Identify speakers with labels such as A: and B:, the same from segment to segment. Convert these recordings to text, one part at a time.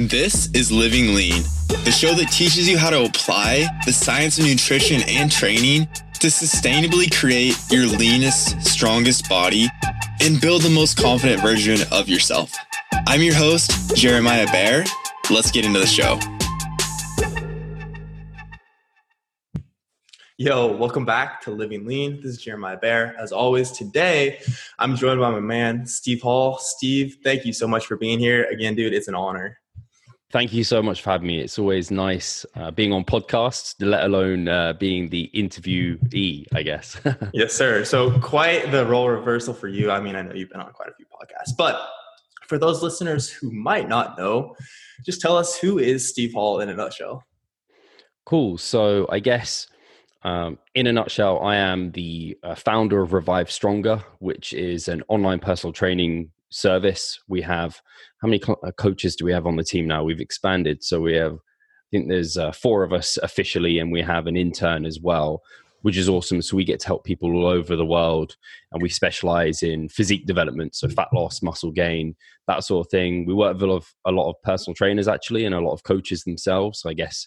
A: This is Living Lean, the show that teaches you how to apply the science of nutrition and training to sustainably create your leanest, strongest body and build the most confident version of yourself. I'm your host, Jeremiah Bear. Let's get into the show.
B: Yo, welcome back to Living Lean. This is Jeremiah Bear. As always, today I'm joined by my man, Steve Hall. Steve, thank you so much for being here. Again, dude, it's an honor.
C: Thank you so much for having me. It's always nice uh, being on podcasts, let alone uh, being the interviewee, I guess.
B: yes, sir. So, quite the role reversal for you. I mean, I know you've been on quite a few podcasts, but for those listeners who might not know, just tell us who is Steve Hall in a nutshell.
C: Cool. So, I guess um, in a nutshell, I am the uh, founder of Revive Stronger, which is an online personal training service. We have how many co- uh, coaches do we have on the team now? We've expanded, so we have. I think there's uh, four of us officially, and we have an intern as well, which is awesome. So we get to help people all over the world, and we specialize in physique development, so fat loss, muscle gain, that sort of thing. We work with a lot of, a lot of personal trainers actually, and a lot of coaches themselves. So I guess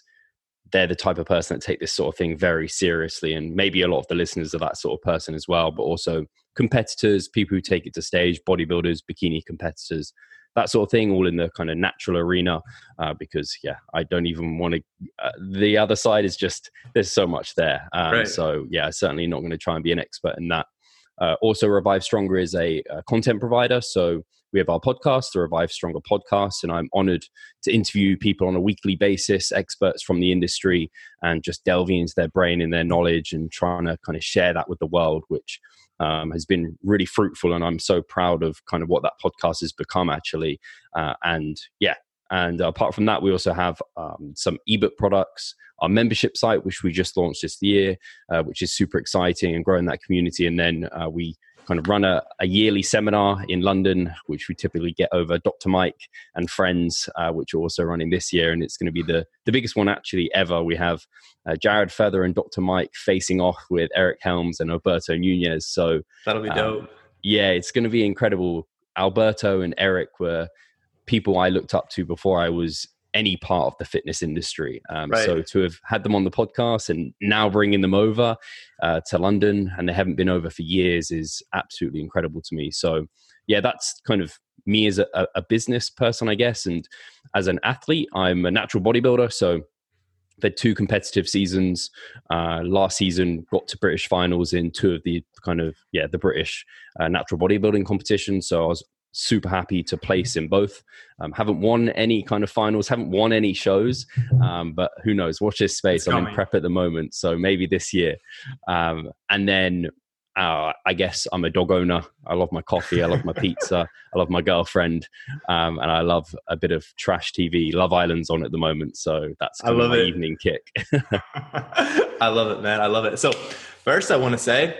C: they're the type of person that take this sort of thing very seriously and maybe a lot of the listeners are that sort of person as well but also competitors people who take it to stage bodybuilders bikini competitors that sort of thing all in the kind of natural arena uh, because yeah i don't even want to uh, the other side is just there's so much there. Um, right. so yeah certainly not going to try and be an expert in that. Uh, also revive stronger is a, a content provider. So we have our podcast, the Revive Stronger podcast, and I'm honored to interview people on a weekly basis, experts from the industry, and just delving into their brain and their knowledge and trying to kind of share that with the world, which um, has been really fruitful. And I'm so proud of kind of what that podcast has become, actually. Uh, and yeah, and apart from that, we also have um, some ebook products, our membership site, which we just launched this year, uh, which is super exciting and growing that community. And then uh, we kind of run a, a, yearly seminar in London, which we typically get over Dr. Mike and friends, uh, which are also running this year. And it's going to be the, the biggest one actually ever. We have uh, Jared Feather and Dr. Mike facing off with Eric Helms and Alberto Nunez. So
B: that'll be um, dope.
C: yeah, it's going to be incredible. Alberto and Eric were people I looked up to before I was any part of the fitness industry. Um, right. So to have had them on the podcast and now bringing them over uh, to London, and they haven't been over for years, is absolutely incredible to me. So yeah, that's kind of me as a, a business person, I guess, and as an athlete, I'm a natural bodybuilder. So had two competitive seasons. Uh, last season, got to British finals in two of the kind of yeah the British uh, natural bodybuilding competition. So I was super happy to place in both. Um, haven't won any kind of finals, haven't won any shows, um, but who knows? Watch this space. I'm in prep at the moment, so maybe this year. Um, and then uh, I guess I'm a dog owner. I love my coffee. I love my pizza. I love my girlfriend, um, and I love a bit of trash TV. Love Island's on at the moment, so that's I love my it. evening kick.
B: I love it, man. I love it. So first, I want to say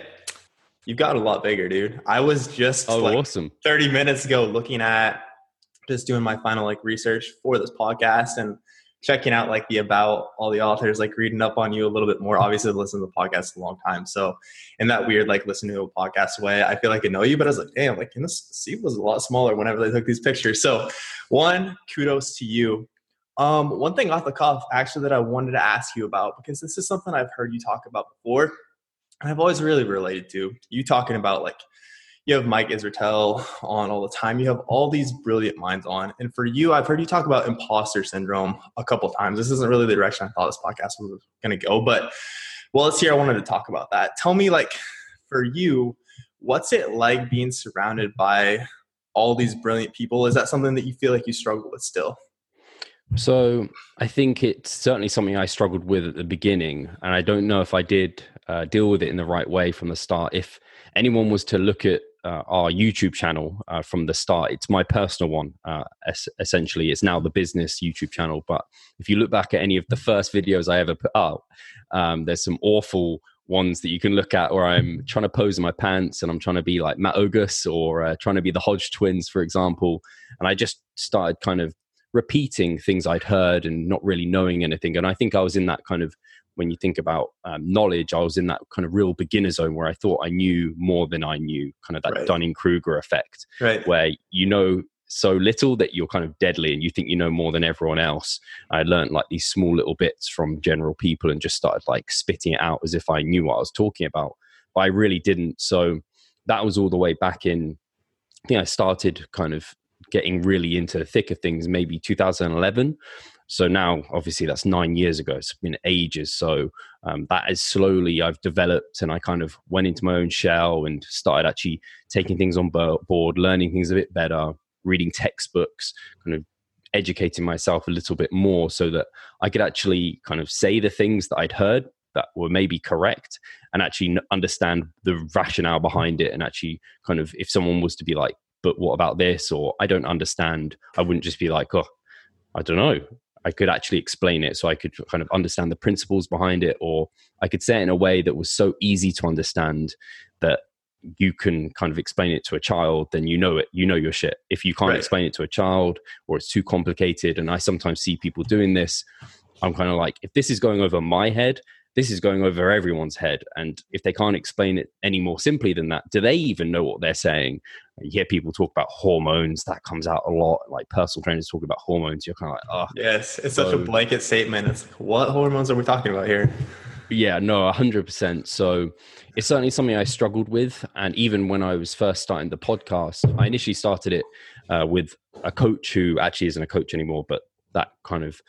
B: You've got a lot bigger, dude. I was just
C: oh, like awesome.
B: 30 minutes ago looking at just doing my final like research for this podcast and checking out like the about all the authors, like reading up on you a little bit more. Obviously, I've listened to the podcast a long time. So in that weird like listening to a podcast way, I feel like I know you, but I was like, damn, like this seat was a lot smaller whenever they took these pictures. So one, kudos to you. Um, one thing off the cuff actually that I wanted to ask you about because this is something I've heard you talk about before I've always really related to. You talking about like you have Mike Israetel on all the time. You have all these brilliant minds on. And for you, I've heard you talk about imposter syndrome a couple times. This isn't really the direction I thought this podcast was going to go, but well, let's hear. I wanted to talk about that. Tell me, like, for you, what's it like being surrounded by all these brilliant people? Is that something that you feel like you struggle with still?
C: So I think it's certainly something I struggled with at the beginning, and I don't know if I did uh, deal with it in the right way from the start. If anyone was to look at uh, our YouTube channel uh, from the start, it's my personal one. Uh, es- essentially, it's now the business YouTube channel. But if you look back at any of the first videos I ever put out, um, there's some awful ones that you can look at where I'm trying to pose in my pants and I'm trying to be like Matt Ogus or uh, trying to be the Hodge twins, for example. And I just started kind of repeating things I'd heard and not really knowing anything. And I think I was in that kind of when you think about um, knowledge, I was in that kind of real beginner zone where I thought I knew more than I knew, kind of that right. Dunning Kruger effect,
B: right.
C: where you know so little that you're kind of deadly and you think you know more than everyone else. I learned like these small little bits from general people and just started like spitting it out as if I knew what I was talking about, but I really didn't. So that was all the way back in. I think I started kind of getting really into the thick of things maybe 2011 so now obviously that's nine years ago. It's been ages. So um, that is slowly i've developed and i kind of went into my own shell and started actually taking things on board learning things a bit better reading textbooks kind of educating myself a little bit more so that i could actually kind of say the things that i'd heard that were maybe correct and actually understand the rationale behind it and actually kind of if someone was to be like but what about this? or i don't understand i wouldn't just be like oh i don't know i could actually explain it so i could kind of understand the principles behind it or i could say it in a way that was so easy to understand that you can kind of explain it to a child then you know it you know your shit if you can't right. explain it to a child or it's too complicated and i sometimes see people doing this i'm kind of like if this is going over my head this is going over everyone's head. And if they can't explain it any more simply than that, do they even know what they're saying? You hear people talk about hormones, that comes out a lot. Like personal trainers talk about hormones, you're kind of like, oh.
B: Yes, it's so, such a blanket statement. It's like, what hormones are we talking about here?
C: Yeah, no, 100%. So it's certainly something I struggled with. And even when I was first starting the podcast, I initially started it uh, with a coach who actually isn't a coach anymore, but that kind of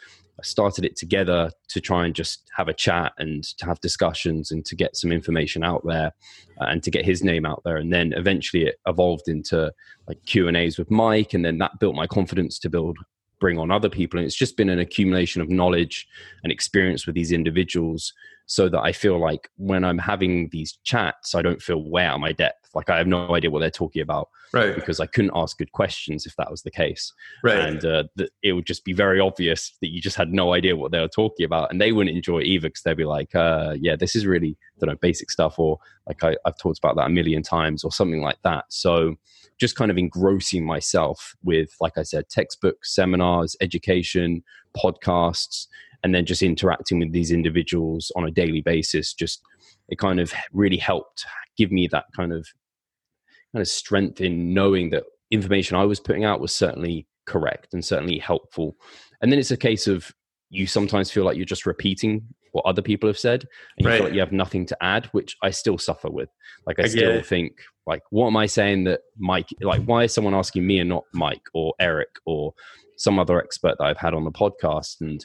C: started it together to try and just have a chat and to have discussions and to get some information out there uh, and to get his name out there. And then eventually it evolved into like q and a's with mike and then that built my confidence to build bring on other people. And it's just been an accumulation of knowledge and experience with these individuals so that i feel like when i'm having these chats i don't feel way out of my depth like i have no idea what they're talking about
B: right.
C: because i couldn't ask good questions if that was the case.
B: Right.
C: And uh, th- it would just be very obvious that you just had no idea what they were talking about and they wouldn't enjoy it either because they'd be like uh, yeah this is really I don't know basic stuff or like I, i've talked about that a million times or something like that. So just kind of engrossing myself with like i said textbooks seminars education podcasts and then just interacting with these individuals on a daily basis just it kind of really helped give me that kind of kind of strength in knowing that information I was putting out was certainly correct and certainly helpful. And then it's a case of you sometimes feel like you're just repeating what other people have said and you right. feel like you have nothing to add, which I still suffer with. Like I, I still think like what am I saying that Mike like why is someone asking me and not Mike or Eric or some other expert that I've had on the podcast and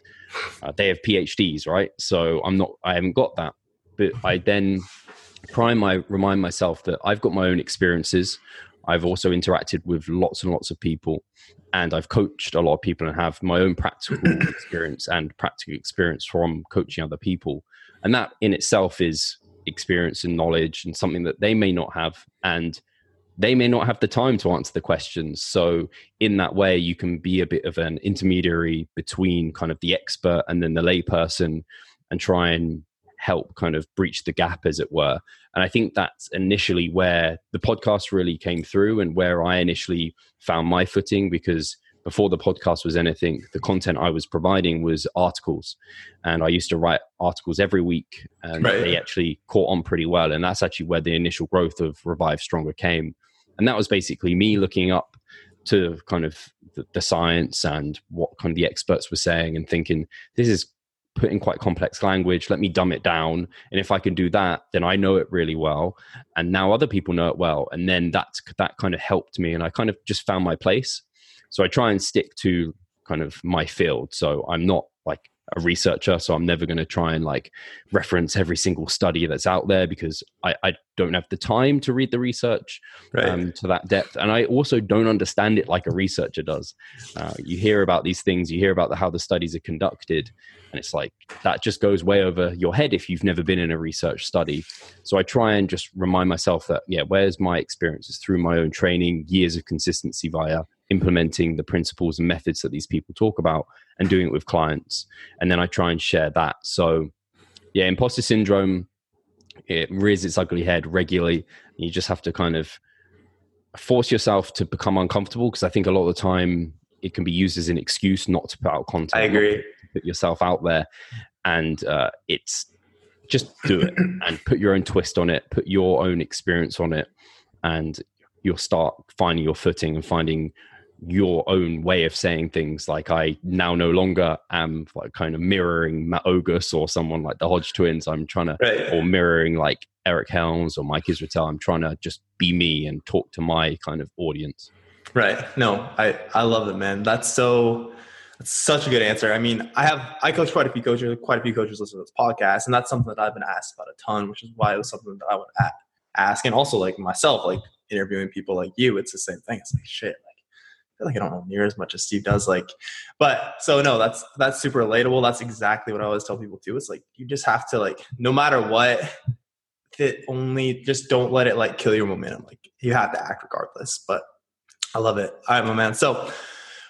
C: uh, they have PhDs, right? So I'm not I haven't got that. But I then prime I remind myself that I've got my own experiences. I've also interacted with lots and lots of people, and I've coached a lot of people and have my own practical experience and practical experience from coaching other people. And that in itself is experience and knowledge and something that they may not have. And they may not have the time to answer the questions. So, in that way, you can be a bit of an intermediary between kind of the expert and then the layperson and try and help kind of breach the gap, as it were. And I think that's initially where the podcast really came through and where I initially found my footing because before the podcast was anything, the content I was providing was articles. And I used to write articles every week and right. they actually caught on pretty well. And that's actually where the initial growth of Revive Stronger came. And that was basically me looking up to kind of the, the science and what kind of the experts were saying and thinking, this is put in quite complex language let me dumb it down. And if i can do that then i know it really well. And now other people know it well. And then that that kind of helped me. And i kind of just found my place. So i try and stick to kind of my field. So i'm not like a researcher, so I'm never going to try and like reference every single study that's out there because I, I don't have the time to read the research right. um, to that depth, and I also don't understand it like a researcher does. Uh, you hear about these things, you hear about the, how the studies are conducted, and it's like that just goes way over your head if you've never been in a research study. So I try and just remind myself that yeah, where's my experiences through my own training, years of consistency via implementing the principles and methods that these people talk about and doing it with clients. And then I try and share that. So, yeah, imposter syndrome, it rears its ugly head regularly. You just have to kind of force yourself to become uncomfortable because I think a lot of the time it can be used as an excuse not to put out content. I
B: agree.
C: Put yourself out there. And uh, it's just do it and put your own twist on it, put your own experience on it. And you'll start finding your footing and finding your own way of saying things. Like I now no longer am like kind of mirroring Matt Ogus or someone like the Hodge twins. I'm trying to, right. or mirroring like Eric Helms or Mike Israetel. I'm trying to just be me and talk to my kind of audience.
B: Right. No, I, I love it, man. That's so, that's such a good answer. I mean, I have, I coach quite a few coaches, quite a few coaches listen to this podcast, and that's something that I've been asked about a ton, which is why it was something that I would ask. And also like myself, like interviewing people like you, it's the same thing. It's like, shit, feel like I don't know near as much as Steve does. Like, but so no, that's that's super relatable. That's exactly what I always tell people too. It's like you just have to like, no matter what, it only just don't let it like kill your momentum. Like you have to act regardless. But I love it. All right, my man. So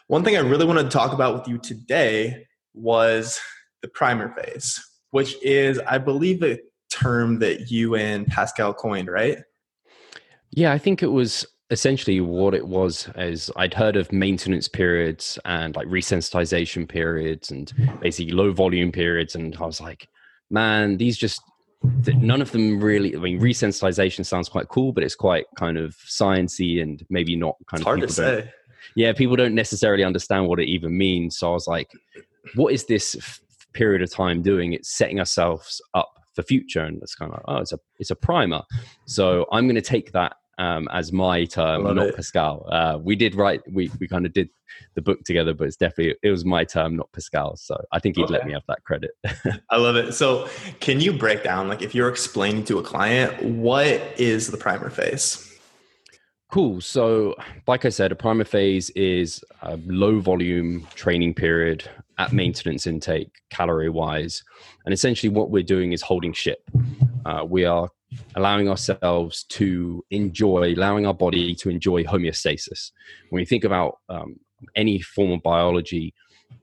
B: one thing I really wanted to talk about with you today was the primer phase, which is, I believe, a term that you and Pascal coined, right?
C: Yeah, I think it was essentially what it was is I'd heard of maintenance periods and like resensitization periods and basically low volume periods. And I was like, man, these just none of them really i mean resensitization sounds quite cool but it's quite kind of sciency and maybe not kind
B: it's
C: of
B: hard to say
C: yeah people don't necessarily understand what it even means so i was like what is this f- period of time doing it's setting ourselves up for future and it's kind of like, oh it's a it's a primer so i'm going to take that um, as my term, not it. Pascal. Uh, we did write, we, we kind of did the book together, but it's definitely, it was my term, not Pascal. So I think he'd okay. let me have that credit.
B: I love it. So can you break down, like if you're explaining to a client, what is the primer phase?
C: Cool. So, like I said, a primer phase is a low volume training period at maintenance intake, calorie wise. And essentially, what we're doing is holding ship. Uh, we are allowing ourselves to enjoy, allowing our body to enjoy homeostasis. When we think about um, any form of biology,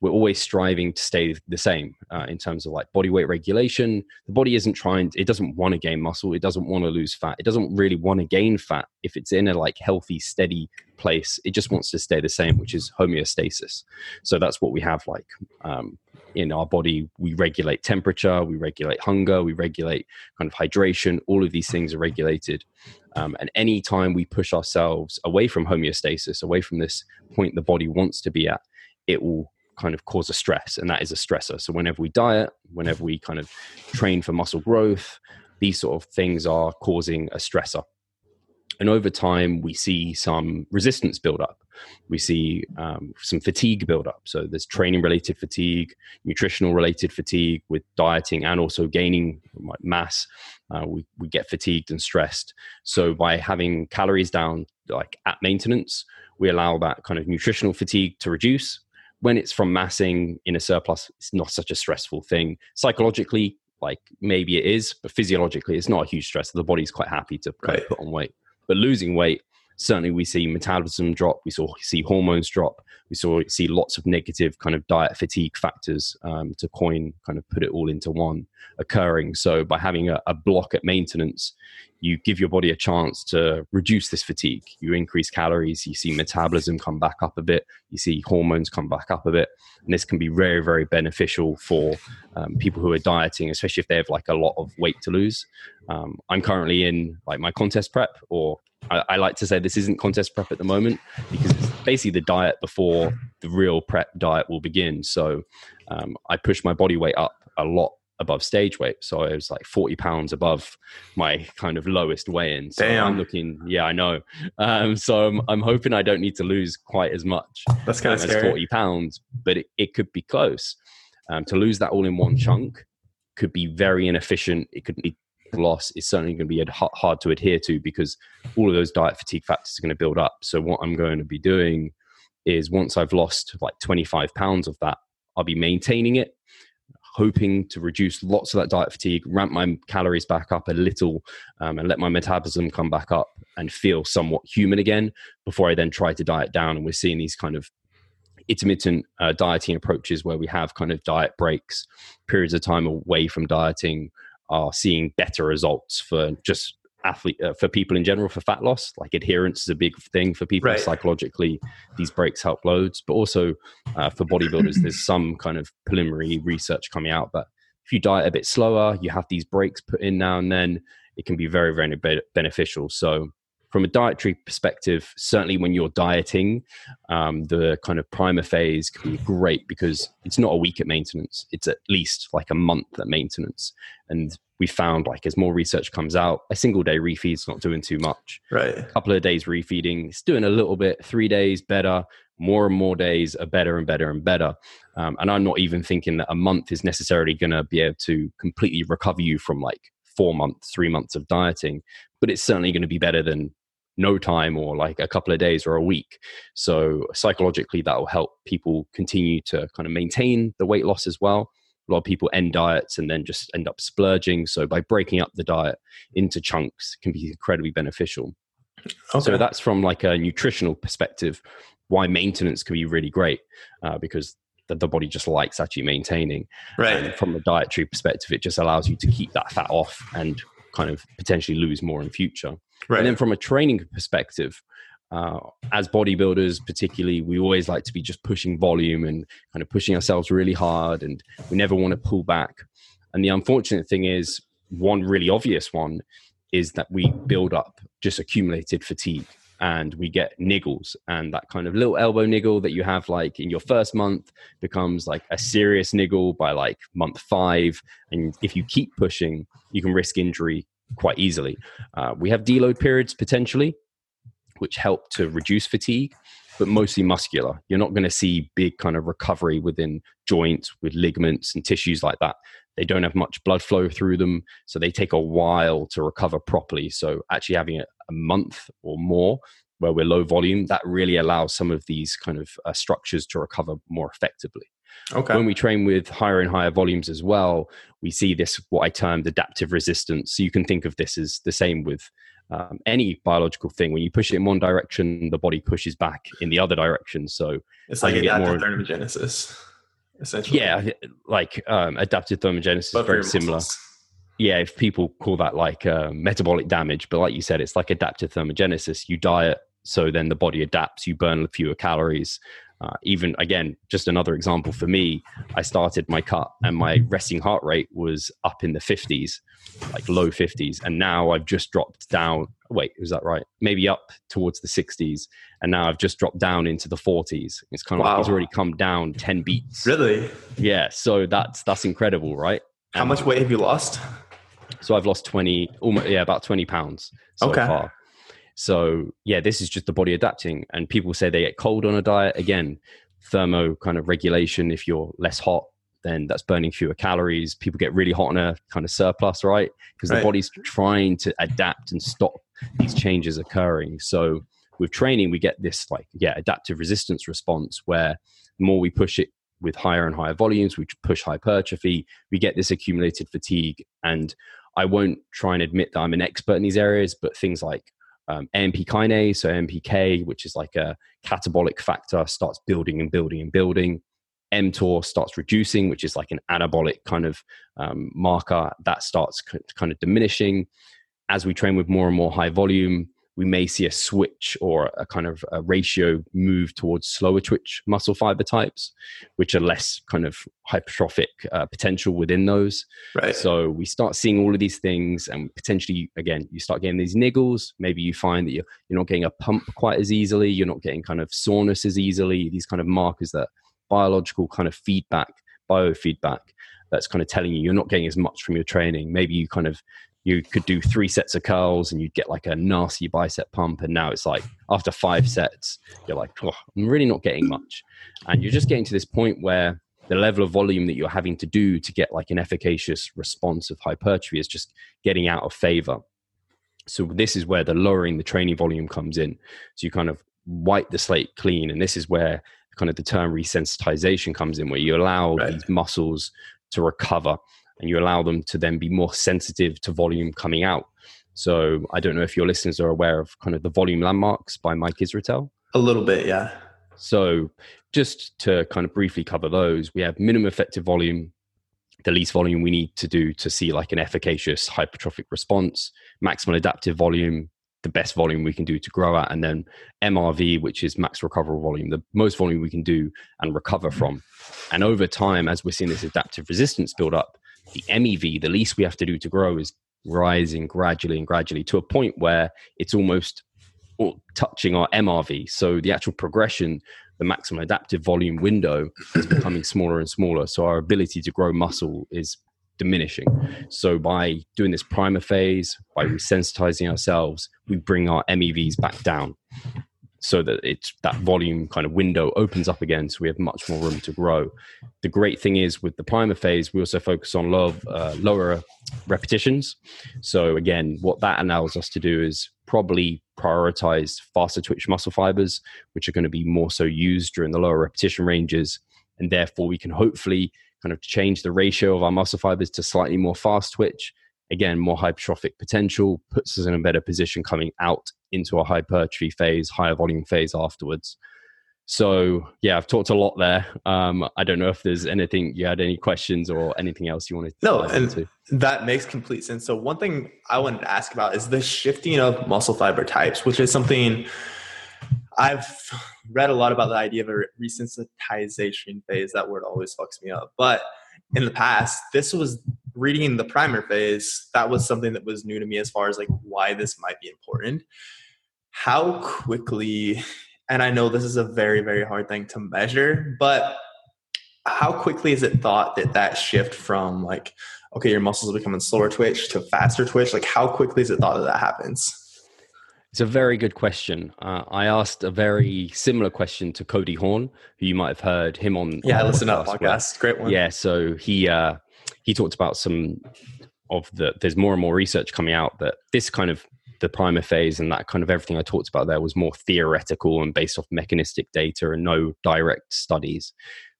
C: we're always striving to stay the same uh, in terms of like body weight regulation. The body isn't trying, it doesn't want to gain muscle. It doesn't want to lose fat. It doesn't really want to gain fat. If it's in a like healthy, steady place, it just wants to stay the same, which is homeostasis. So that's what we have like um, in our body. We regulate temperature, we regulate hunger, we regulate kind of hydration. All of these things are regulated. Um, and anytime we push ourselves away from homeostasis, away from this point the body wants to be at, it will kind of cause a stress, and that is a stressor. So whenever we diet, whenever we kind of train for muscle growth, these sort of things are causing a stressor. And over time, we see some resistance build up. We see um, some fatigue build up. So there's training related fatigue, nutritional related fatigue with dieting and also gaining mass. Uh, we, we get fatigued and stressed. So by having calories down, like at maintenance, we allow that kind of nutritional fatigue to reduce when it's from massing in a surplus, it's not such a stressful thing. Psychologically, like maybe it is, but physiologically, it's not a huge stress. The body's quite happy to right. put on weight. But losing weight, certainly we see metabolism drop, we saw see hormones drop, we saw see lots of negative kind of diet fatigue factors um, to coin kind of put it all into one occurring. So by having a, a, block at maintenance, you give your body a chance to reduce this fatigue. You increase calories, you see metabolism come back up a bit, you see hormones come back up a bit, and this can be very very beneficial for um, people who are dieting, especially if they have like a lot of weight to lose. Um, I'm currently in like my contest prep or I, I, like to say this isn't contest prep at the moment because it's basically the diet before the real prep diet will begin. So um, I push my body weight up a lot above stage weight. So I was like 40 pounds above my kind of lowest weigh in. So Damn. I'm looking, yeah, I know. Um, so I'm, I'm hoping I don't need to lose quite as much.
B: That's kind
C: um,
B: of
C: 40 pounds, but it, it could be close. Um, to lose that all in one chunk could be very inefficient. It could be loss is certainly going to be hard to adhere to because all of those diet fatigue factors are going to build up. So what I'm going to be doing is once I've lost like 25 pounds of that, I'll be maintaining it, hoping to reduce lots of that diet fatigue, ramp my calories back up a little, um, and let my metabolism come back up and feel somewhat human again before I then try to diet down. And we're seeing these kind of intermittent uh, dieting approaches where we have kind of diet breaks, periods of time away from dieting are seeing better results for just athlete uh, for people in general for fat loss. Like adherence is a big thing for people. Right. psychologically these breaks help loads but also uh, for bodybuilders there's some kind of preliminary research coming out that if you diet a bit slower you have these breaks put in now and then it can be very very beneficial. So from a dietary perspective, certainly when you're dieting, um, the kind of primer phase can be great because it's not a week at maintenance; it's at least like a month at maintenance. And we found like as more research comes out, a single day refeed's not doing too much.
B: Right.
C: A couple of days refeeding, it's doing a little bit. Three days better. More and more days are better and better and better. Um, and I'm not even thinking that a month is necessarily going to be able to completely recover you from like four months, three months of dieting, but it's certainly going to be better than no time or like a couple of days or a week. So psychologically, that will help people continue to kind of maintain the weight loss as well. A lot of people end diets and then just end up splurging. So by breaking up the diet into chunks can be incredibly beneficial. Okay. So that's from like a nutritional perspective, why maintenance can be really great uh, because the, the, body just likes actually maintaining.
B: Right.
C: And from a dietary perspective, it just allows you to keep that fat off and kind of potentially lose more in future. Right. And then from a training perspective, uh, as bodybuilders, particularly, we always like to be just pushing volume and kind of pushing ourselves really hard, and we never want to pull back. And the unfortunate thing is, one really obvious one is that we build up just accumulated fatigue and we get niggles and that kind of little elbow niggle that you have like in your first month becomes like a serious niggle by like month five and if you keep pushing you can risk injury quite easily. Uh, we have deload periods potentially which help to reduce fatigue but mostly muscular. You're not going to see big kind of recovery within joints with ligaments and tissues like that. They don't have much blood flow through them so they take a while to recover properly. So actually having a, a month or more where we're low volume that really allows some of these kind of uh, structures to recover more effectively okay when we train with higher and higher volumes as well we see this what i termed adaptive resistance so you can think of this as the same with um, any biological thing when you push it in one direction the body pushes back in the other direction so
B: it's like adaptive thermogenesis essentially.
C: Yeah, like um, adaptive thermogenesis but is very similar. Yeah, if people call that like uh, metabolic damage, but like you said, it's like adaptive thermogenesis. You diet, so then the body adapts. You burn fewer calories. Uh, even again, just another example for me, I started my cut and my resting heart rate was up in the 50s, like low 50s. And now I've just dropped down. Wait, is that right? Maybe up towards the 60s. And now I've just dropped down into the 40s. It's kind of wow. like it's already come down 10 beats.
B: Really?
C: Yeah. So that's, that's incredible, right?
B: How much weight have you lost?
C: So I've lost 20, almost, yeah, about 20 pounds so okay. far. So yeah, this is just the body adapting. And people say they get cold on a diet. Again, thermo kind of regulation. If you're less hot, then that's burning fewer calories. People get really hot on a kind of surplus, right? Because right. the body's trying to adapt and stop these changes occurring. So with training, we get this like, yeah, adaptive resistance response where the more we push it with higher and higher volumes, we push hypertrophy, we get this accumulated fatigue. And I won't try and admit that I'm an expert in these areas, but things like um, AMP kinase, so AMPK, which is like a catabolic factor, starts building and building and building. mTOR starts reducing, which is like an anabolic kind of um, marker that starts kind of diminishing. As we train with more and more high volume, we may see a switch or a kind of a ratio move towards slower twitch muscle fiber types, which are less kind of hypertrophic uh, potential within those.
B: Right.
C: So we start seeing all of these things, and potentially, again, you start getting these niggles. Maybe you find that you're, you're not getting a pump quite as easily. You're not getting kind of soreness as easily. These kind of markers that biological kind of feedback, biofeedback that's kind of telling you you're not getting as much from your training. Maybe you kind of you could do three sets of curls and you'd get like a nasty bicep pump. And now it's like after five sets, you're like, oh, I'm really not getting much. And you're just getting to this point where the level of volume that you're having to do to get like an efficacious response of hypertrophy is just getting out of favor. So this is where the lowering the training volume comes in. So you kind of wipe the slate clean. And this is where kind of the term resensitization comes in, where you allow right. these muscles to recover and you allow them to then be more sensitive to volume coming out. So I don't know if your listeners are aware of kind of the volume landmarks by Mike Israetel.
B: A little bit, yeah.
C: So just to kind of briefly cover those, we have minimum effective volume, the least volume we need to do to see like an efficacious hypertrophic response, maximal adaptive volume, the best volume we can do to grow at, and then MRV, which is max recoverable volume, the most volume we can do and recover from. And over time, as we're seeing this adaptive resistance build up, the MEV, the least we have to do to grow, is rising gradually and gradually to a point where it's almost touching our MRV. So the actual progression, the maximum adaptive volume window is becoming smaller and smaller. So our ability to grow muscle is diminishing. So by doing this primer phase, by resensitizing ourselves, we bring our MEVs back down so that it's that volume kind of window opens up again so we have much more room to grow. The great thing is with the primer phase we also focus on low, uh, lower repetitions. So again what that allows us to do is probably prioritize faster twitch muscle fibers which are going to be more so used during the lower repetition ranges. And therefore we can hopefully kind of change the ratio of our muscle fibers to slightly more fast twitch. Again more hypertrophic potential puts us in a better position coming out into a hypertrophy phase higher volume phase afterwards. So yeah i've talked a lot there. Um, i don't know if there's anything you had any questions or anything else you wanted to
B: no and into. that makes complete sense. So one thing i wanted to ask about is the shifting of muscle fiber types which is something i've read a lot about the idea of a resensitization phase. That word always fucks me up. But in the past this was reading the primer phase, that was something that was new to me as far as like why this might be important. How quickly, and I know this is a very, very hard thing to measure, but how quickly is it thought that that shift from like, okay, your muscles are becoming slower twitch to faster twitch? Like, how quickly is it thought that that happens?
C: It's a very good question. Uh, I asked a very similar question to Cody Haun, who you might have heard him on.
B: Yeah,
C: on
B: I listened to that podcast. Great one.
C: Yeah, so he uh, he talked about some of the there's more and more research coming out that this kind of the primer phase and that kind of everything I talked about there was more theoretical and based off mechanistic data and no direct studies.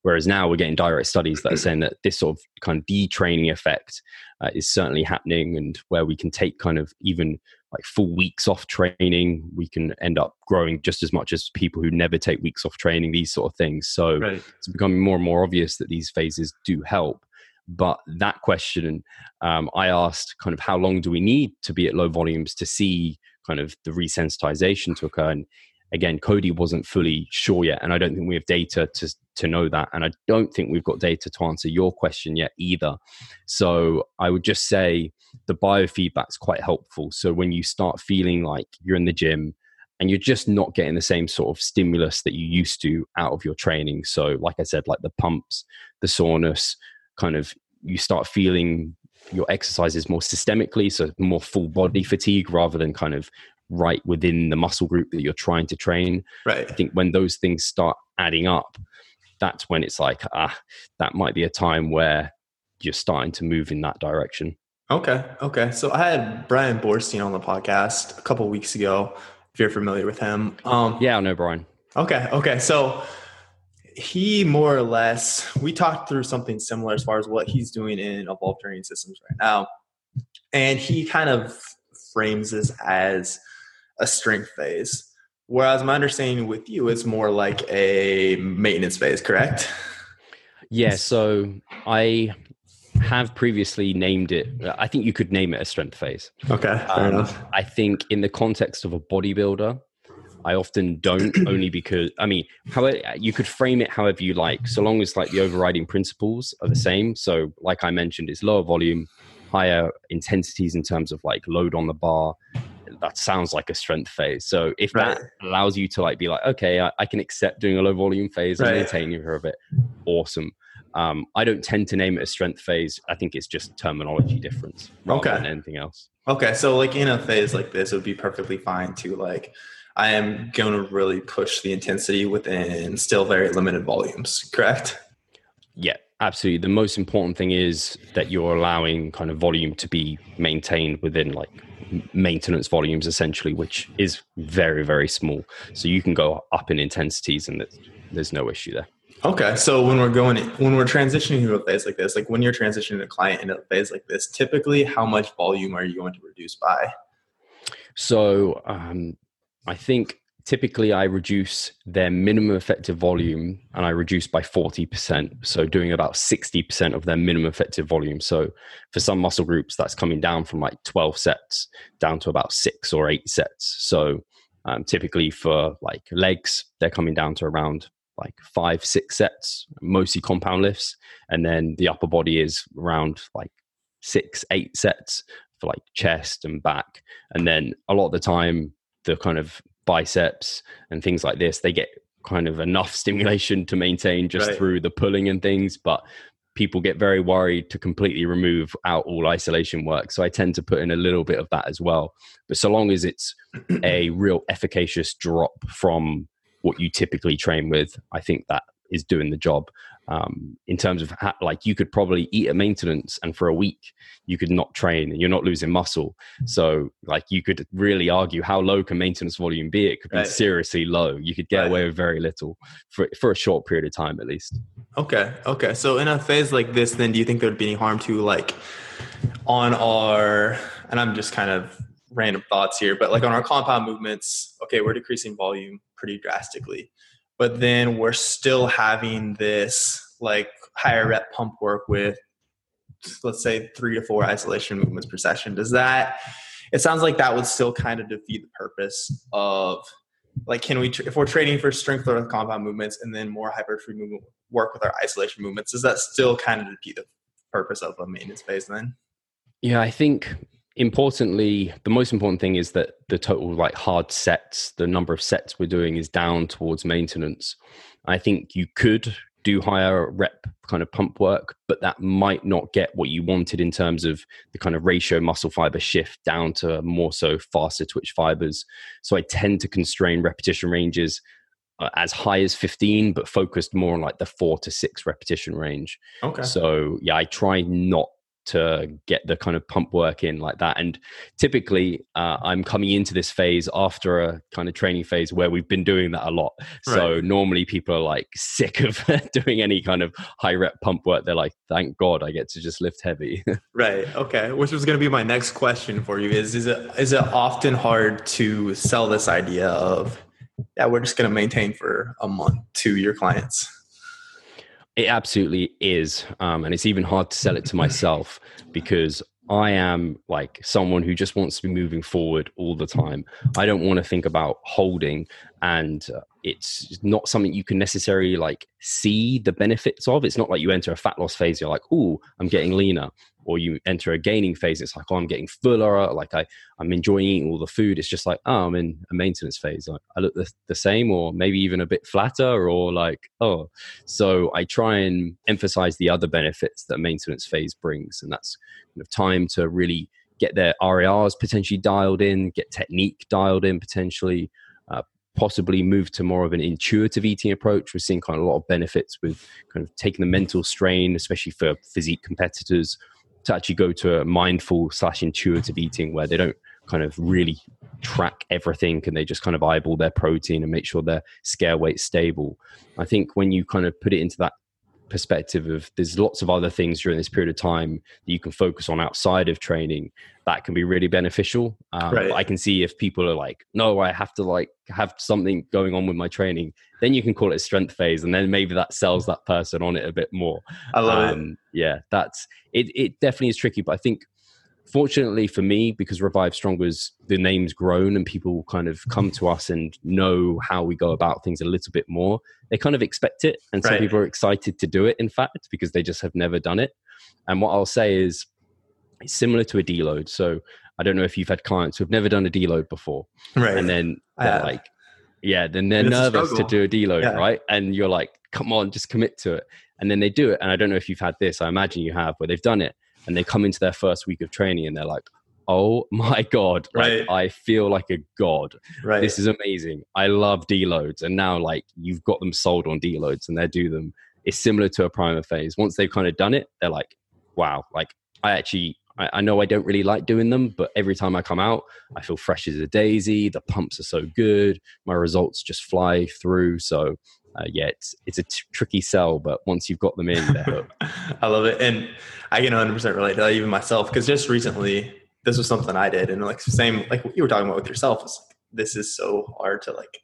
C: Whereas now we're getting direct studies that are saying that this sort of kind of detraining effect uh, is certainly happening, and where we can take kind of even like full weeks off training, we can end up growing just as much as people who never take weeks off training, these sort of things. So right. it's becoming more and more obvious that these phases do help. But that question, um, I asked kind of how long do we need to be at low volumes to see kind of the resensitization to occur? And again, Cody wasn't fully sure yet, and I don't think we have data to to know that, and I don't think we've got data to answer your question yet either. So I would just say the biofeedback's quite helpful. So when you start feeling like you're in the gym and you're just not getting the same sort of stimulus that you used to out of your training. So, like I said, like the pumps, the soreness, kind of you start feeling your exercises more systemically, so more full body fatigue rather than kind of right within the muscle group that you're trying to train.
B: Right.
C: I think when those things start adding up, that's when it's like, ah, that might be a time where you're starting to move in that direction.
B: Okay. Okay. So I had Brian Borstein on the podcast a couple weeks ago. If you're familiar with him.
C: Um, yeah, I know Brian.
B: Okay. Okay. So he more or less we talked through something similar as far as what he's doing in evolved training systems right now. And he kind of frames this as a strength phase. Whereas my understanding with you is more like a maintenance phase correct?
C: Yeah so i have previously named it i think you could name it a strength phase.
B: Okay fair um, enough.
C: I think in the context of a bodybuilder I often don't only because I mean, however you could frame it however you like, so long as like the overriding principles are the same. So, like I mentioned, it's lower volume, higher intensities in terms of like load on the bar. That sounds like a strength phase. So if right. that allows you to like be like, okay, I, I can accept doing a low volume phase and right. maintaining for a bit, awesome. Um, I don't tend to name it a strength phase. I think it's just terminology difference rather okay. than anything else.
B: Okay, so like in a phase like this, it would be perfectly fine to like I am going to really push the intensity within still very limited volumes, correct?
C: Yeah, absolutely. The most important thing is that you're allowing kind of volume to be maintained within like maintenance volumes essentially, which is very, very small. So you can go up in intensities and there's no issue there.
B: Okay, so when we're going, when we're transitioning to a phase like this, like when you're transitioning a client into a phase like this, typically how much volume are you going to reduce by?
C: So um, I think typically I reduce their minimum effective volume and I reduce by 40%. So doing about 60% of their minimum effective volume. So for some muscle groups, that's coming down from like 12 sets down to about six or eight sets. So um, typically for like legs, they're coming down to around like five, six sets, mostly compound lifts. And then the upper body is around like six, eight sets for like chest and back. And then a lot of the time, the kind of biceps and things like this, they get kind of enough stimulation to maintain just right. through the pulling and things. But people get very worried to completely remove out all isolation work. So I tend to put in a little bit of that as well. But so long as it's a real efficacious drop from what you typically train with, I think that is doing the job um, in terms of how, like you could probably eat at maintenance and for a week you could not train and you're not losing muscle. So like you could really argue how low can maintenance volume be? It could be right. seriously low. You could get right. away with very little for, for a short period of time at least.
B: Okay okay. So in a phase like this then do you think there'd be any harm to like on our and i'm just kind of random thoughts here but like on our compound movements okay we're decreasing volume pretty drastically but then we're still having this like higher rep pump work with let's say three to four isolation movements per session. Does that it sounds like that would still kind of defeat the purpose of like can we if we're training for strength or compound movements and then more hypertrophy movement work with our isolation movements does that still kind of defeat the purpose of a maintenance phase then?
C: Yeah i think importantly the most important thing is that the total like hard sets the number of sets we're doing is down towards maintenance. I think you could do higher rep kind of pump work but that might not get what you wanted in terms of the kind of ratio muscle fiber shift down to more so faster twitch fibers. So i tend to constrain repetition ranges uh, as high as 15 but focused more on like the 4 to 6 repetition range. Okay. So yeah i try not to get the kind of pump work in like that. And typically, uh, I'm coming into this phase after a kind of training phase where we've been doing that a lot. So right. normally people are like sick of doing any kind of high rep pump work. They're like, thank God I get to just lift heavy.
B: right. Okay. Which was going to be my next question for you is, is it, is it often hard to sell this idea of, yeah, we're just going to maintain for a month to your clients?
C: It absolutely is. Um, and it's even hard to sell it to myself because I am like someone who just wants to be moving forward all the time. I don't want to think about holding, and uh, it's not something you can necessarily like see the benefits of. It's not like you enter a fat loss phase, you're like, oh, I'm getting leaner or you enter a gaining phase it's like oh i'm getting fuller like i i'm enjoying eating all the food it's just like oh i'm in a maintenance phase like, i look the, the same or maybe even a bit flatter or like oh so i try and emphasize the other benefits that maintenance phase brings and that's kind of time to really get their RIRs potentially dialed in get technique dialed in potentially possibly move to more of an intuitive eating approach. We're seeing kind of a lot of benefits with kind of taking the mental strain, especially for physique competitors, to actually go to a mindful slash intuitive eating where they don't kind of really track everything and they just kind of eyeball their protein and make sure their scale weight stable. I think when you kind of put it into that perspective of there's lots of other things during this period of time that you can focus on outside of training that can be really beneficial. Um, right. i can see if people are like no i have to like have something going on with my training then you can call it a strength phase and then maybe that sells that person on it a bit more.
B: I love um, it
C: yeah that's it it definitely is tricky but i think fortunately for me, because Revive Stronger's the name's grown and people kind of come to us and know how we go about things a little bit more, they kind of expect it. And right. some people are excited to do it, in fact, because they just have never done it. And what I'll say is it's similar to a deload. So I don't know if you've had clients who've never done a deload before.
B: Right.
C: And then they're like, yeah, then they're nervous to do a deload, yeah. right? And you're like, come on, just commit to it. And then they do it. And I don't know if you've had this, I imagine you have, where they've done it and they come into their first week of training and they're like, oh my god right. like i feel like a god. Right. This is amazing. I love deloads. And now like you've got them sold on deloads and they do them. It's similar to a primer phase. Once they've kind of done it they're like wow like i actually I, I know i don't really like doing them but every time i come out i feel fresh as a daisy. The pumps are so good. My results just fly through. So uh, yeah, it's it's a t- tricky sell, but once you've got them in,
B: I love it, and I can 100 percent relate to that even myself because just recently this was something I did, and like same like what you were talking about with yourself. It's like, this is so hard to like.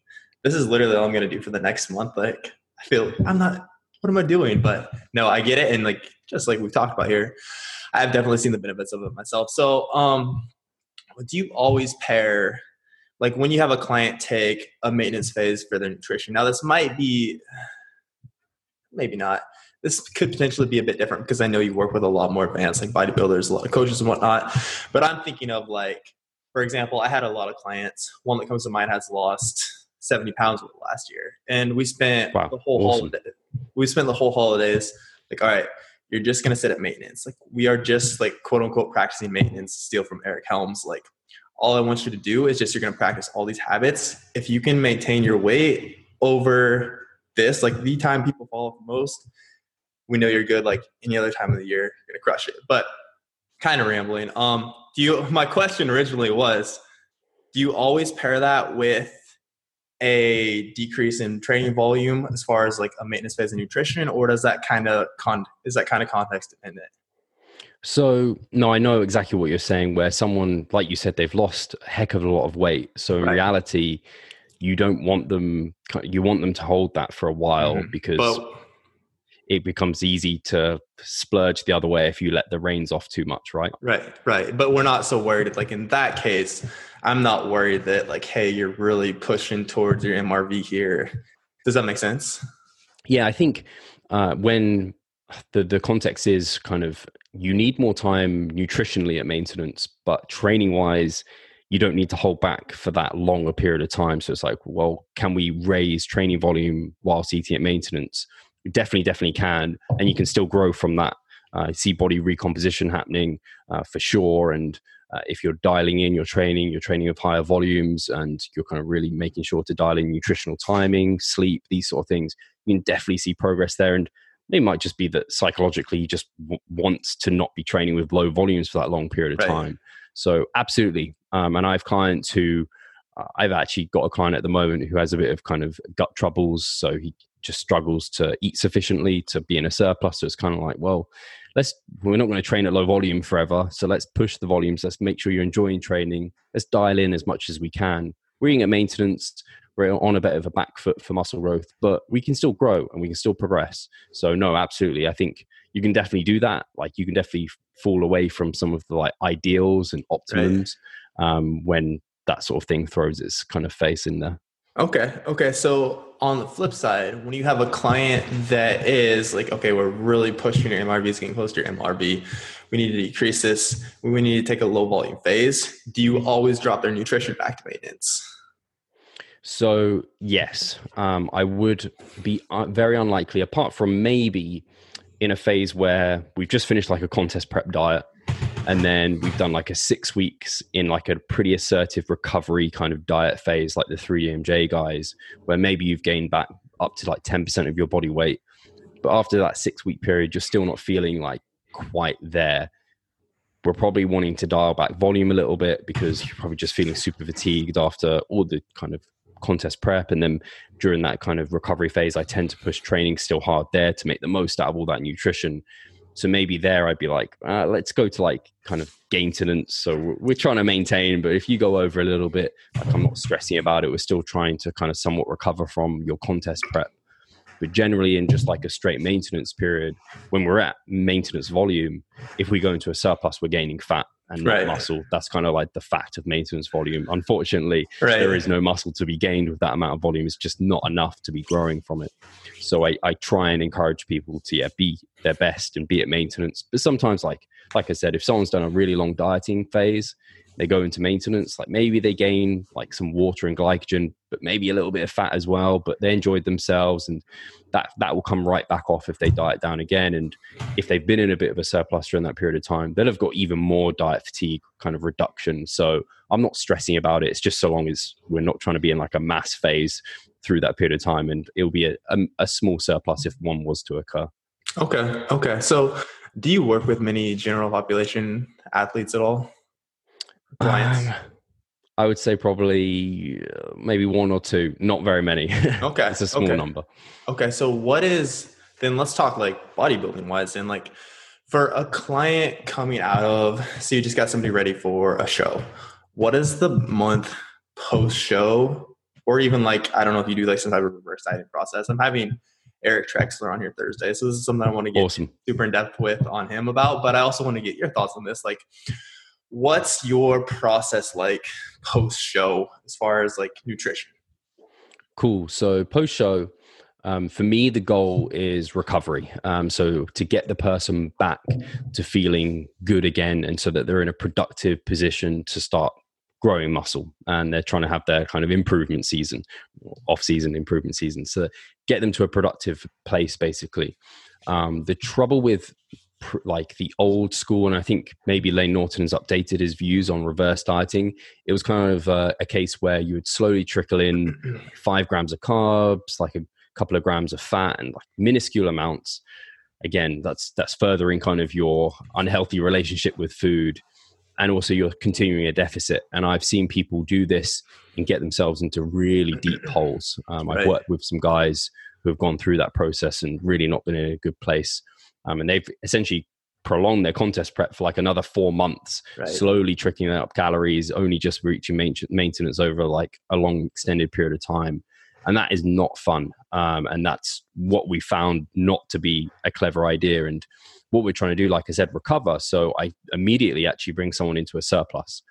B: This is literally all I'm going to do for the next month. Like I feel I'm not. What am I doing? But no, I get it, and like just like we've talked about here, I've definitely seen the benefits of it myself. So, um, do you always pair like when you have a client take a maintenance phase for their nutrition. Now, this might be, maybe not. This could potentially be a bit different because I know you work with a lot more advanced, like bodybuilders, a lot of coaches and whatnot. But I'm thinking of like for example, I had a lot of clients. One that comes to mind has lost 70 pounds last year. And we spent wow, the whole awesome. holiday. We spent the whole holidays like, all right, you're just gonna sit at maintenance. Like we are just like quote unquote practicing maintenance, steal from Eric Helms. Like all I want you to do is just you're gonna practice all these habits. If you can maintain your weight over this, like the time people fall off most, we know you're good. Like any other time of the year, you're gonna crush it. But kind of rambling. Um, do you? My question originally was, do you always pair that with a decrease in training volume as far as like a maintenance phase of nutrition, or does that kind of con is that kind of context dependent?
C: So no, I know exactly what you're saying. Where someone, like you said, they've lost a heck of a lot of weight. So in right. reality, you don't want them. You want them to hold that for a while mm-hmm. because. But- it becomes easy to splurge the other way if you let the reins off too much, right?
B: Right, right. But we're not so worried. Like in that case, I'm not worried that like, hey, you're really pushing towards your MRV here. Does that make sense?
C: Yeah, I think uh, when the the context is kind of you need more time nutritionally at maintenance, but training wise, you don't need to hold back for that longer period of time. So it's like, well, can we raise training volume whilst eating at maintenance? definitely, definitely can, and you can still grow from that. Uh, see body recomposition happening uh, for sure, and uh, if you're dialing in your training, you're training with higher volumes, and you're kind of really making sure to dial in nutritional timing, sleep, these sort of things. You can definitely see progress there, and it might just be that psychologically you just w- wants to not be training with low volumes for that long period of right. time. So absolutely, um, and I have clients who. Uh, I've actually got a client at the moment who has a bit of kind of gut troubles, so he just struggles to eat sufficiently to be in a surplus. So it's kind of like, well, let's we're not going to train at low volume forever. So let's push the volumes. Let's make sure you're enjoying training. Let's dial in as much as we can. We're in at maintenance. We're on a bit of a back foot for muscle growth, but we can still grow and we can still progress. So no, absolutely. I think you can definitely do that. Like you can definitely fall away from some of the like ideals and optimums right. um, when that sort of thing throws its kind of face in there.
B: Okay. Okay. So on the flip side, when you have a client that is like, okay, we're really pushing your MRV, is getting close to your MRV. We need to decrease this. We need to take a low volume phase. Do you always drop their nutrition back to maintenance?
C: So yes, um, I would be uh, very unlikely, apart from maybe in a phase where we've just finished like a contest prep diet and then we've done like a six weeks in like a pretty assertive recovery kind of diet phase like the 3DMJ guys where maybe you've gained back up to like 10% of your body weight. But after that six week period you're still not feeling like quite there. We're probably wanting to dial back volume a little bit because you're probably just feeling super fatigued after all the kind of contest prep and then during that kind of recovery phase i tend to push training still hard there to make the most out of all that nutrition so maybe there I'd be like, uh, let's go to like kind of maintenance. So we're trying to maintain, but if you go over a little bit, like I'm not stressing about it. We're still trying to kind of somewhat recover from your contest prep. But generally, in just like a straight maintenance period, when we're at maintenance volume, if we go into a surplus, we're gaining fat and right. muscle. That's kind of like the fact of maintenance volume. Unfortunately, right. there is no muscle to be gained with that amount of volume. It's just not enough to be growing from it. So I, I try and encourage people to yeah, be their best and be at maintenance. But sometimes, like like I said, if someone's done a really long dieting phase, they go into maintenance like maybe they gain like some water and glycogen but maybe a little bit of fat as well but they enjoyed themselves and that that will come right back off if they diet down again. And if they've been in a bit of a surplus during that period of time they'll have got even more diet fatigue kind of reduction. So i'm not stressing about it. It's just so long as we're not trying to be in like a mass phase through that period of time and it'll be a, a, a small surplus if one was to occur.
B: Okay okay. So do you work with many general population athletes at all?
C: Um, I would say probably uh, maybe one or two, not very many.
B: Okay.
C: it's a small
B: okay.
C: number.
B: Okay. So, what is then let's talk like bodybuilding wise and like for a client coming out of, so you just got somebody ready for a show. What is the month post show? Or even like, I don't know if you do like some type of reverse dieting process. I'm having Eric Trexler on here Thursday. So this is something I want to get awesome. super in depth with on him about. But I also want to get your thoughts on this. Like, what's your process like post show as far as like nutrition?
C: Cool. So post show, um, for me, the goal is recovery. Um, so to get the person back to feeling good again, and so that they're in a productive position to start growing muscle and they're trying to have their kind of improvement season, off season improvement season. So get them to a productive place, basically. Um, the trouble with pr- like the old school, and I think maybe Layne Norton has updated his views on reverse dieting. It was kind of uh, a case where you would slowly trickle in five grams of carbs, like a couple of grams of fat, and like minuscule amounts. Again, that's that's furthering kind of your unhealthy relationship with food and also you're continuing a deficit. And I've seen people do this and get themselves into really deep holes. Um, I've right. worked with some guys who have gone through that process and really not been in a good place. Um, and they've essentially prolonged their contest prep for like another four months, right. slowly tricking up calories, only just reaching maintenance over like a long extended period of time. And that is not fun. Um, and that's what we found not to be a clever idea. And what we're trying to do, like I said, recover. So I immediately actually bring someone into a surplus.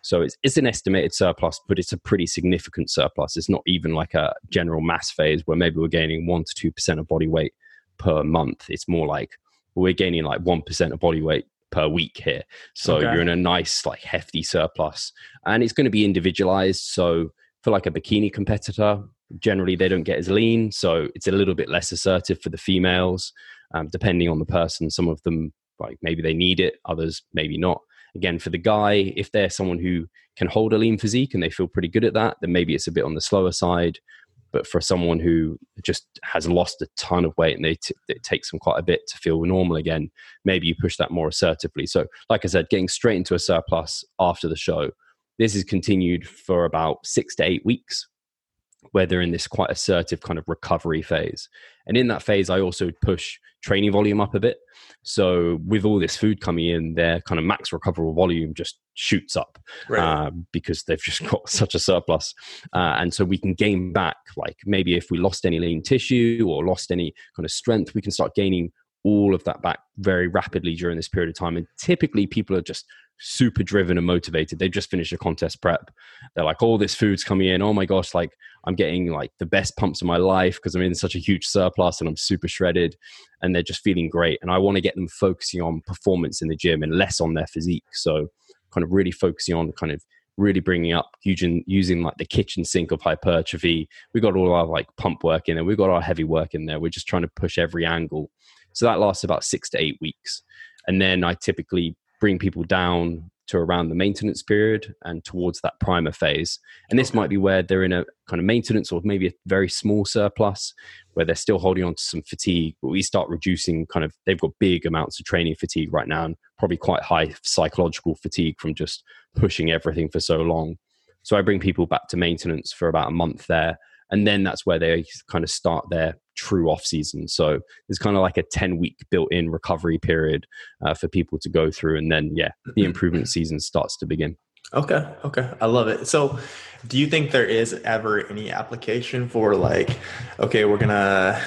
C: So it's, it's an estimated surplus, but it's a pretty significant surplus. It's not even like a general mass phase where maybe we're gaining one to two percent of body weight per month. It's more like we're gaining like one percent of body weight per week here. So okay. you're in a nice, like hefty surplus. And it's going to be individualized. So for like a bikini competitor, generally they don't get as lean. So it's a little bit less assertive for the females um, depending on the person. Some of them, like maybe they need it, others maybe not. Again, for the guy, if they're someone who can hold a lean physique and they feel pretty good at that, then maybe it's a bit on the slower side. But for someone who just has lost a ton of weight and they t- it takes them quite a bit to feel normal again, maybe you push that more assertively. So, like I said, getting straight into a surplus after the show. This is continued for about six to eight weeks where they're in this quite assertive kind of recovery phase. And in that phase, I also push training volume up a bit. So with all this food coming in, their kind of max recoverable volume just shoots up right. uh, because they've just got such a surplus. Uh, and so we can gain back, like maybe if we lost any lean tissue or lost any kind of strength, we can start gaining all of that back very rapidly during this period of time. And typically, people are just super driven and motivated. They just finished a contest prep. They're like, all oh, this food's coming in. Oh my gosh, like I'm getting like the best pumps of my life because I'm in such a huge surplus and I'm super shredded. And they're just feeling great. And I want to get them focusing on performance in the gym and less on their physique. So, kind of really focusing on kind of really bringing up using using like the kitchen sink of hypertrophy. We got all our like pump work in there. We got our heavy work in there. We're just trying to push every angle so that lasts about six to eight weeks. And then I typically bring people down to around the maintenance period and towards that primer phase. And this okay. might be where they're in a kind of maintenance or maybe a very small surplus where they're still holding on to some fatigue, but we start reducing kind of, they've got big amounts of training fatigue right now and probably quite high psychological fatigue from just pushing everything for so long. So I bring people back to maintenance for about a month there and then that's where they kind of start their true off season. So there's kind of like a 10 week built in recovery period uh, for people to go through. And then, yeah, the improvement season starts to begin.
B: Okay. Okay. I love it. So, do you think there is ever any application for like, okay, we're going to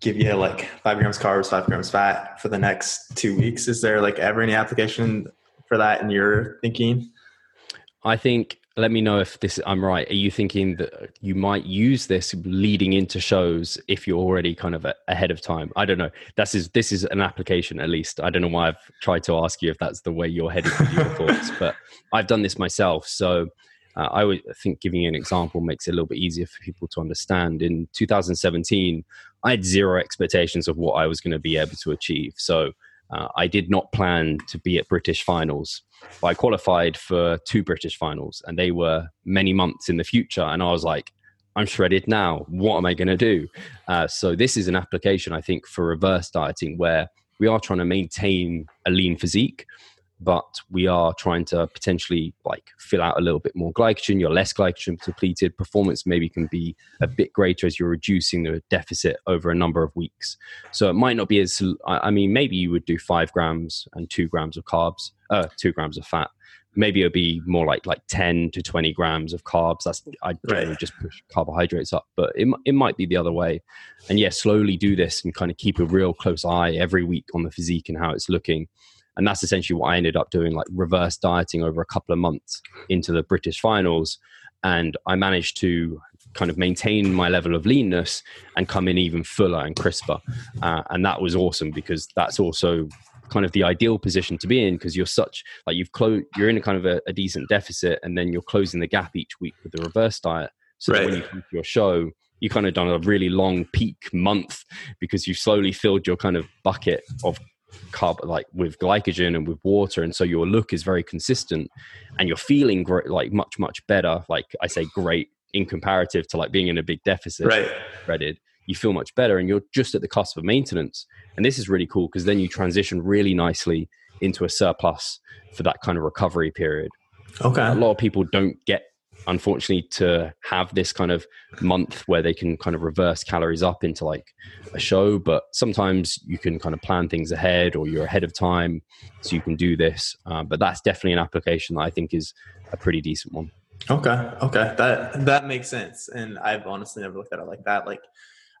B: give you like five grams carbs, five grams fat for the next two weeks? Is there like ever any application for that in your thinking?
C: I think let me know if this I'm right. Are you thinking that you might use this leading into shows if you're already kind of ahead of time? I don't know. This is this is an application at least. I don't know why I've tried to ask you if that's the way you're headed with your thoughts, but I've done this myself. So uh, I would think giving you an example makes it a little bit easier for people to understand. In 2017, I had zero expectations of what I was going to be able to achieve. So uh, I did not plan to be at British finals. But I qualified for two British finals, and they were many months in the future. And I was like, I'm shredded now. What am I going to do? Uh, so, this is an application, I think, for reverse dieting where we are trying to maintain a lean physique, but we are trying to potentially like fill out a little bit more glycogen. You're less glycogen depleted. Performance maybe can be a bit greater as you're reducing the deficit over a number of weeks. So it might not be as, I mean, maybe you would do five grams and two grams of carbs, uh, two grams of fat. Maybe it'll be more like like 10 to 20 grams of carbs. That's I generally right. just push carbohydrates up, but it, it might be the other way. And yeah, slowly do this and kind of keep a real close eye every week on the physique and how it's looking and that's essentially what I ended up doing, like reverse dieting over a couple of months into the British finals. And I managed to kind of maintain my level of leanness and come in even fuller and crisper. Uh, and that was awesome because that's also kind of the ideal position to be in because you're such like you've closed you're in a kind of a, a, decent deficit and then you're closing the gap each week with the reverse diet so right. that when you come to your show you kind of done a really long peak month because you've slowly filled your kind of bucket of carb like with glycogen and with water and so your look is very consistent and you're feeling great like much much better like i say great in comparative to like being in a big deficit
B: right.
C: you feel much better and you're just at the cost of maintenance. And this is really cool because then you transition really nicely into a surplus for that kind of recovery period.
B: Okay. A
C: lot of people don't get unfortunately to have this kind of month where they can kind of reverse calories up into like a show but sometimes you can kind of plan things ahead or you're ahead of time so you can do this uh, but that's definitely an application that i think is a pretty decent one.
B: Okay okay. That that makes sense and i've honestly never looked at it like that. Like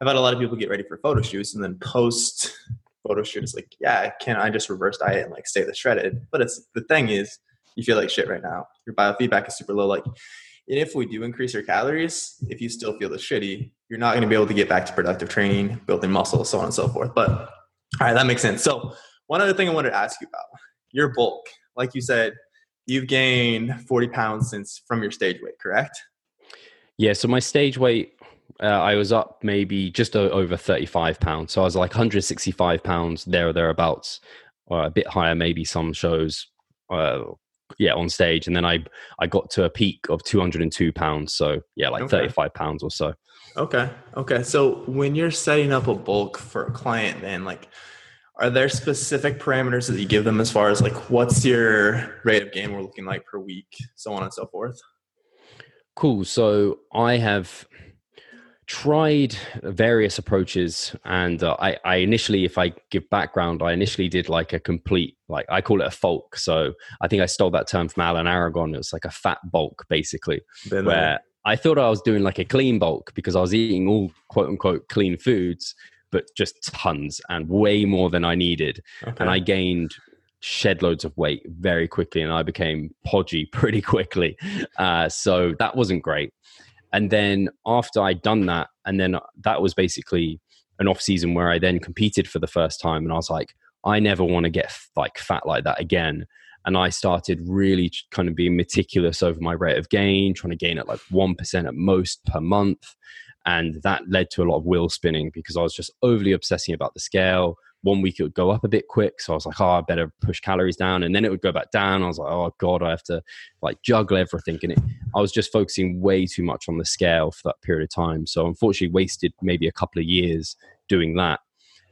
B: i've had a lot of people get ready for photo shoots and then post photo shoot is like yeah can i just reverse diet and like stay the shredded? But it's the thing is you feel like shit right now. Your biofeedback is super low. Like and if we do increase your calories, if you still feel the shitty, you're not going to be able to get back to productive training, building muscle, so on and so forth. But all right, that makes sense. So one other thing I wanted to ask you about your bulk. Like you said, you've gained 40 pounds since from your stage weight, correct?
C: Yeah. So my stage weight, uh, I was up maybe just over 35 pounds. So I was like 165 pounds there or thereabouts, or a bit higher, maybe some shows. Uh, yeah on stage. And then i i got to a peak of 202 pounds. So yeah like okay. 35 pounds or so.
B: Okay. Okay. So when you're setting up a bulk for a client then like are there specific parameters that you give them as far as like what's your rate of gain we're looking like per week so on and so forth?
C: Cool. So i have tried various approaches and uh, I, I initially if i give background i initially did like a complete like i call it a folk. So i think i stole that term from Alan Aragon. It was like a fat bulk basically Been where i thought i was doing like a clean bulk because i was eating all quote unquote clean foods but just tons and way more than i needed. Okay. and i gained shed loads of weight very quickly and i became podgy pretty quickly. Uh, so that wasn't great and then after I'd done that, and then uh, that was basically an off season where I then competed for the first time, and I was like, I never want to get like fat like that again. And I started really kind of being meticulous over my rate of gain, trying to gain at like 1% at most per month. And that led to a lot of wheel spinning because I was just overly obsessing about the scale, one week it would go up a bit quick. So I was like, oh, I better push calories down. And then it would go back down. I was like, oh God, I have to like juggle everything. And it, I was just focusing way too much on the scale for that period of time. So unfortunately wasted maybe a couple of years doing that.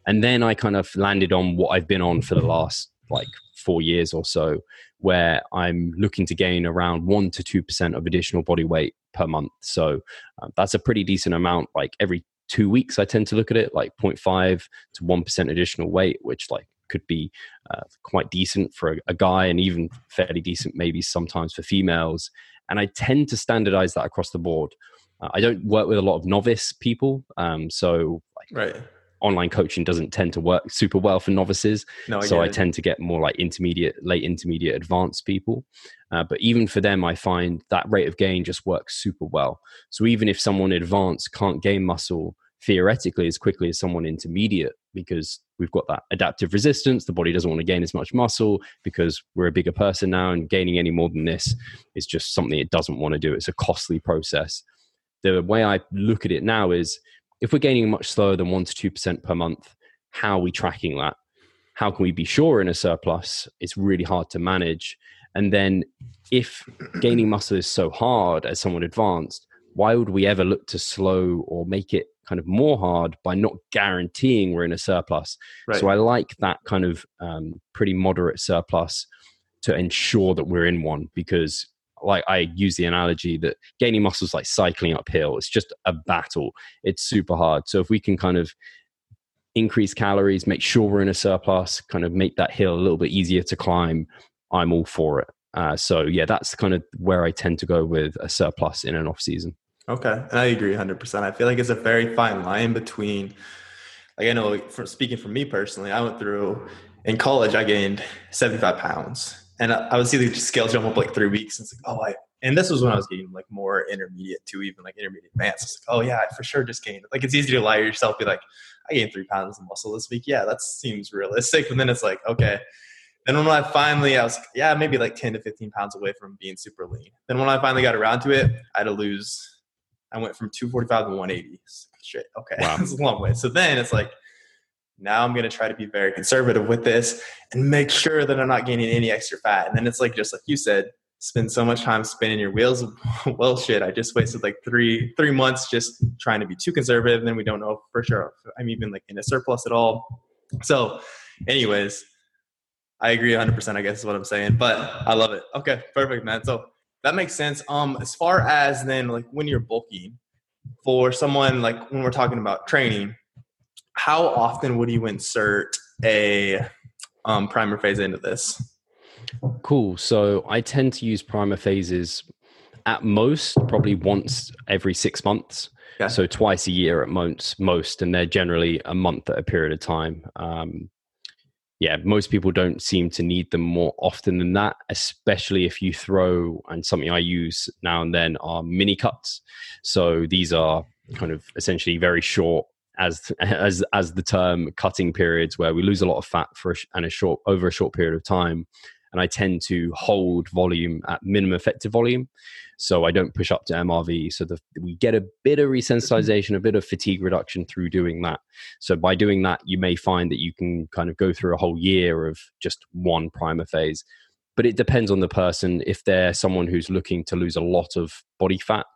C: And then I kind of landed on what I've been on for the last like four years or so, where I'm looking to gain around one to 2% of additional body weight per month. So uh, that's a pretty decent amount. Like every two weeks, I tend to look at it like 0.5 to 1% additional weight, which like could be uh, quite decent for a, a, guy and even fairly decent maybe sometimes for females. And I tend to standardize that across the board. Uh, I don't work with a lot of novice people. Um, so like,
B: right
C: online coaching doesn't tend to work super well for novices. No, I so I tend to get more like intermediate, late intermediate, advanced people. Uh, but even for them, I find that rate of gain just works super well. So even if someone advanced can't gain muscle theoretically as quickly as someone intermediate, because we've got that adaptive resistance, the body doesn't want to gain as much muscle because we're a bigger person now, and gaining any more than this is just something it doesn't want to do. It's a costly process. The way I look at it now is if we're gaining much slower than 1% to 2% per month, how are we tracking that? How can we be sure in a surplus? It's really hard to manage. And then if gaining muscle is so hard as someone advanced, why would we ever look to slow or make it kind of more hard by not guaranteeing we're in a surplus? Right. So I like that kind of um, pretty moderate surplus to ensure that we're in one because like I use the analogy that gaining muscle is like cycling uphill. It's just a battle. It's super hard. So if we can kind of increase calories, make sure we're in a surplus, kind of make that hill a little bit easier to climb, I'm all for it. Uh, so yeah, that's kind of where I tend to go with a surplus in an off season.
B: Okay, and I agree 100%. I feel like it's a very fine line between, like I know, from speaking for me personally, I went through in college, I gained 75 pounds and I, I would see the scale jump up like three weeks. And it's like, oh, I, and this was when I was getting like more intermediate to even like intermediate advanced. It's like, oh yeah, I for sure just gained. Like it's easy to lie to yourself, be like, I gained three pounds of muscle this week. Yeah, that seems realistic. And then it's like, okay. Then when I finally, I was, yeah, maybe like 10 to 15 pounds away from being super lean. Then when I finally got around to it, I had to lose, I went from 245 to 180. Shit, okay. Wow. That's a long way. So then it's like, now I'm going to try to be very conservative with this and make sure that I'm not gaining any extra fat. And then it's like, just like you said, spend so much time spinning your wheels. well, shit, I just wasted like three, three months just trying to be too conservative. And then we don't know for sure if I'm even like in a surplus at all. So anyways, I agree 100%, I guess is what I'm saying, but I love it. Okay, perfect, man. So that makes sense. Um, as far as then like when you're bulking for someone like when we're talking about training, how often would you insert a um, primer phase into this?
C: Cool. So I tend to use primer phases at most, probably once every six months. Yeah. So twice a year at most, most, and they're generally a month at a period of time. Um, yeah, most people don't seem to need them more often than that, especially if you throw, and something I use now and then are mini cuts. So these are kind of essentially very short as as as the term cutting periods where we lose a lot of fat for a, and a short over a short period of time and i tend to hold volume at minimum effective volume. So i don't push up to MRV so the, we get a bit of resensitization a bit of fatigue reduction through doing that. So by doing that you may find that you can kind of go through a whole year of just one primer phase. But it depends on the person. If they're someone who's looking to lose a lot of body fat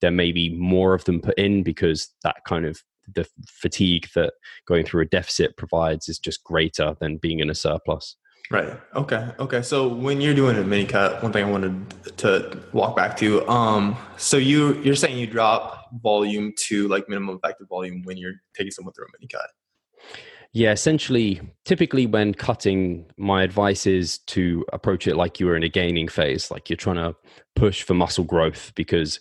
C: there may be more of them put in because that kind of the fatigue that going through a deficit provides is just greater than being in a surplus.
B: Right. Okay. Okay. So when you're doing a mini cut, one thing I wanted to walk back to, um, so you you're saying you drop volume to like minimum effective volume when you're taking someone through a mini cut.
C: Yeah, essentially, typically when cutting, my advice is to approach it like you were in a gaining phase, like you're trying to push for muscle growth because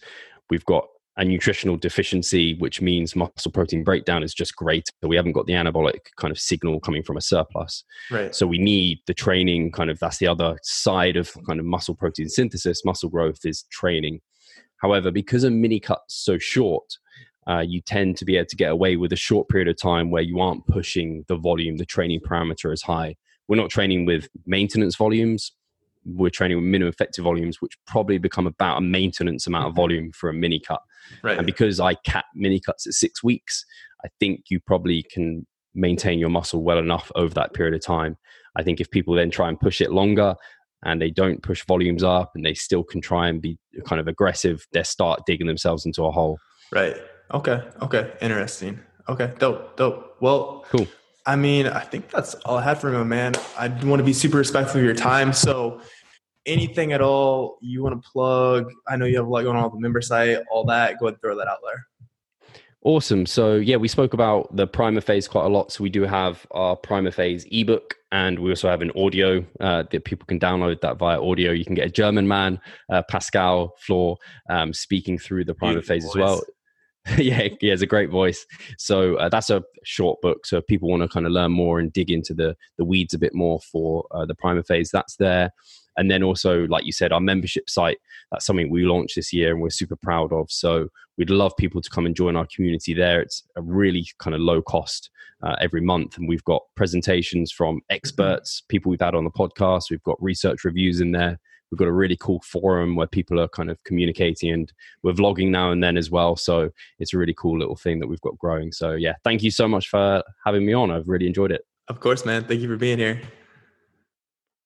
C: we've got a nutritional deficiency, which means muscle protein breakdown is just great. We haven't got the anabolic kind of signal coming from a surplus.
B: Right.
C: So we need the training kind of that's the other side of kind of muscle protein synthesis, muscle growth is training. However, because a mini cut's so short, uh, you tend to be able to get away with a short period of time where you aren't pushing the volume, the training parameter as high. We're not training with maintenance volumes we're training with minimum effective volumes, which probably become about a maintenance amount of mm-hmm. volume for a mini cut.
B: Right.
C: And because I cap mini cuts at six weeks, I think you probably can maintain your muscle well enough over that period of time. I think if people then try and push it longer and they don't push volumes up and they still can try and be kind of aggressive, they start digging themselves into a hole.
B: Right. Okay. Okay. Interesting. Okay. Dope. Dope. Well,
C: cool.
B: I mean, I think that's all I had for you, man. I want to be super respectful of your time. So anything at all you want to plug? I know you have a lot going on with the member site, all that. Go ahead and throw that out there.
C: Awesome. So yeah, we spoke about the primer phase quite a lot. So we do have our primer phase ebook, and we also have an audio uh, that people can download that via audio. You can get a German man, uh, Pascal Floor, um, speaking through the primer Beautiful phase voice. as well. yeah, he has a great voice. So uh, that's a short book. So if people want to kind of learn more and dig into the the weeds a bit more for uh, the primer phase, that's there. And then also, like you said, our membership site, that's something we launched this year and we're super proud of. So we'd love people to come and join our community there. It's a really kind of low cost uh, every month. And we've got presentations from experts, people we've had on the podcast. We've got research reviews in there. We've got a really cool forum where people are kind of communicating and we're vlogging now and then as well. So it's a really cool little thing that we've got growing. So yeah, thank you so much for having me on. I've really enjoyed it.
B: Of course, man. Thank you for being here.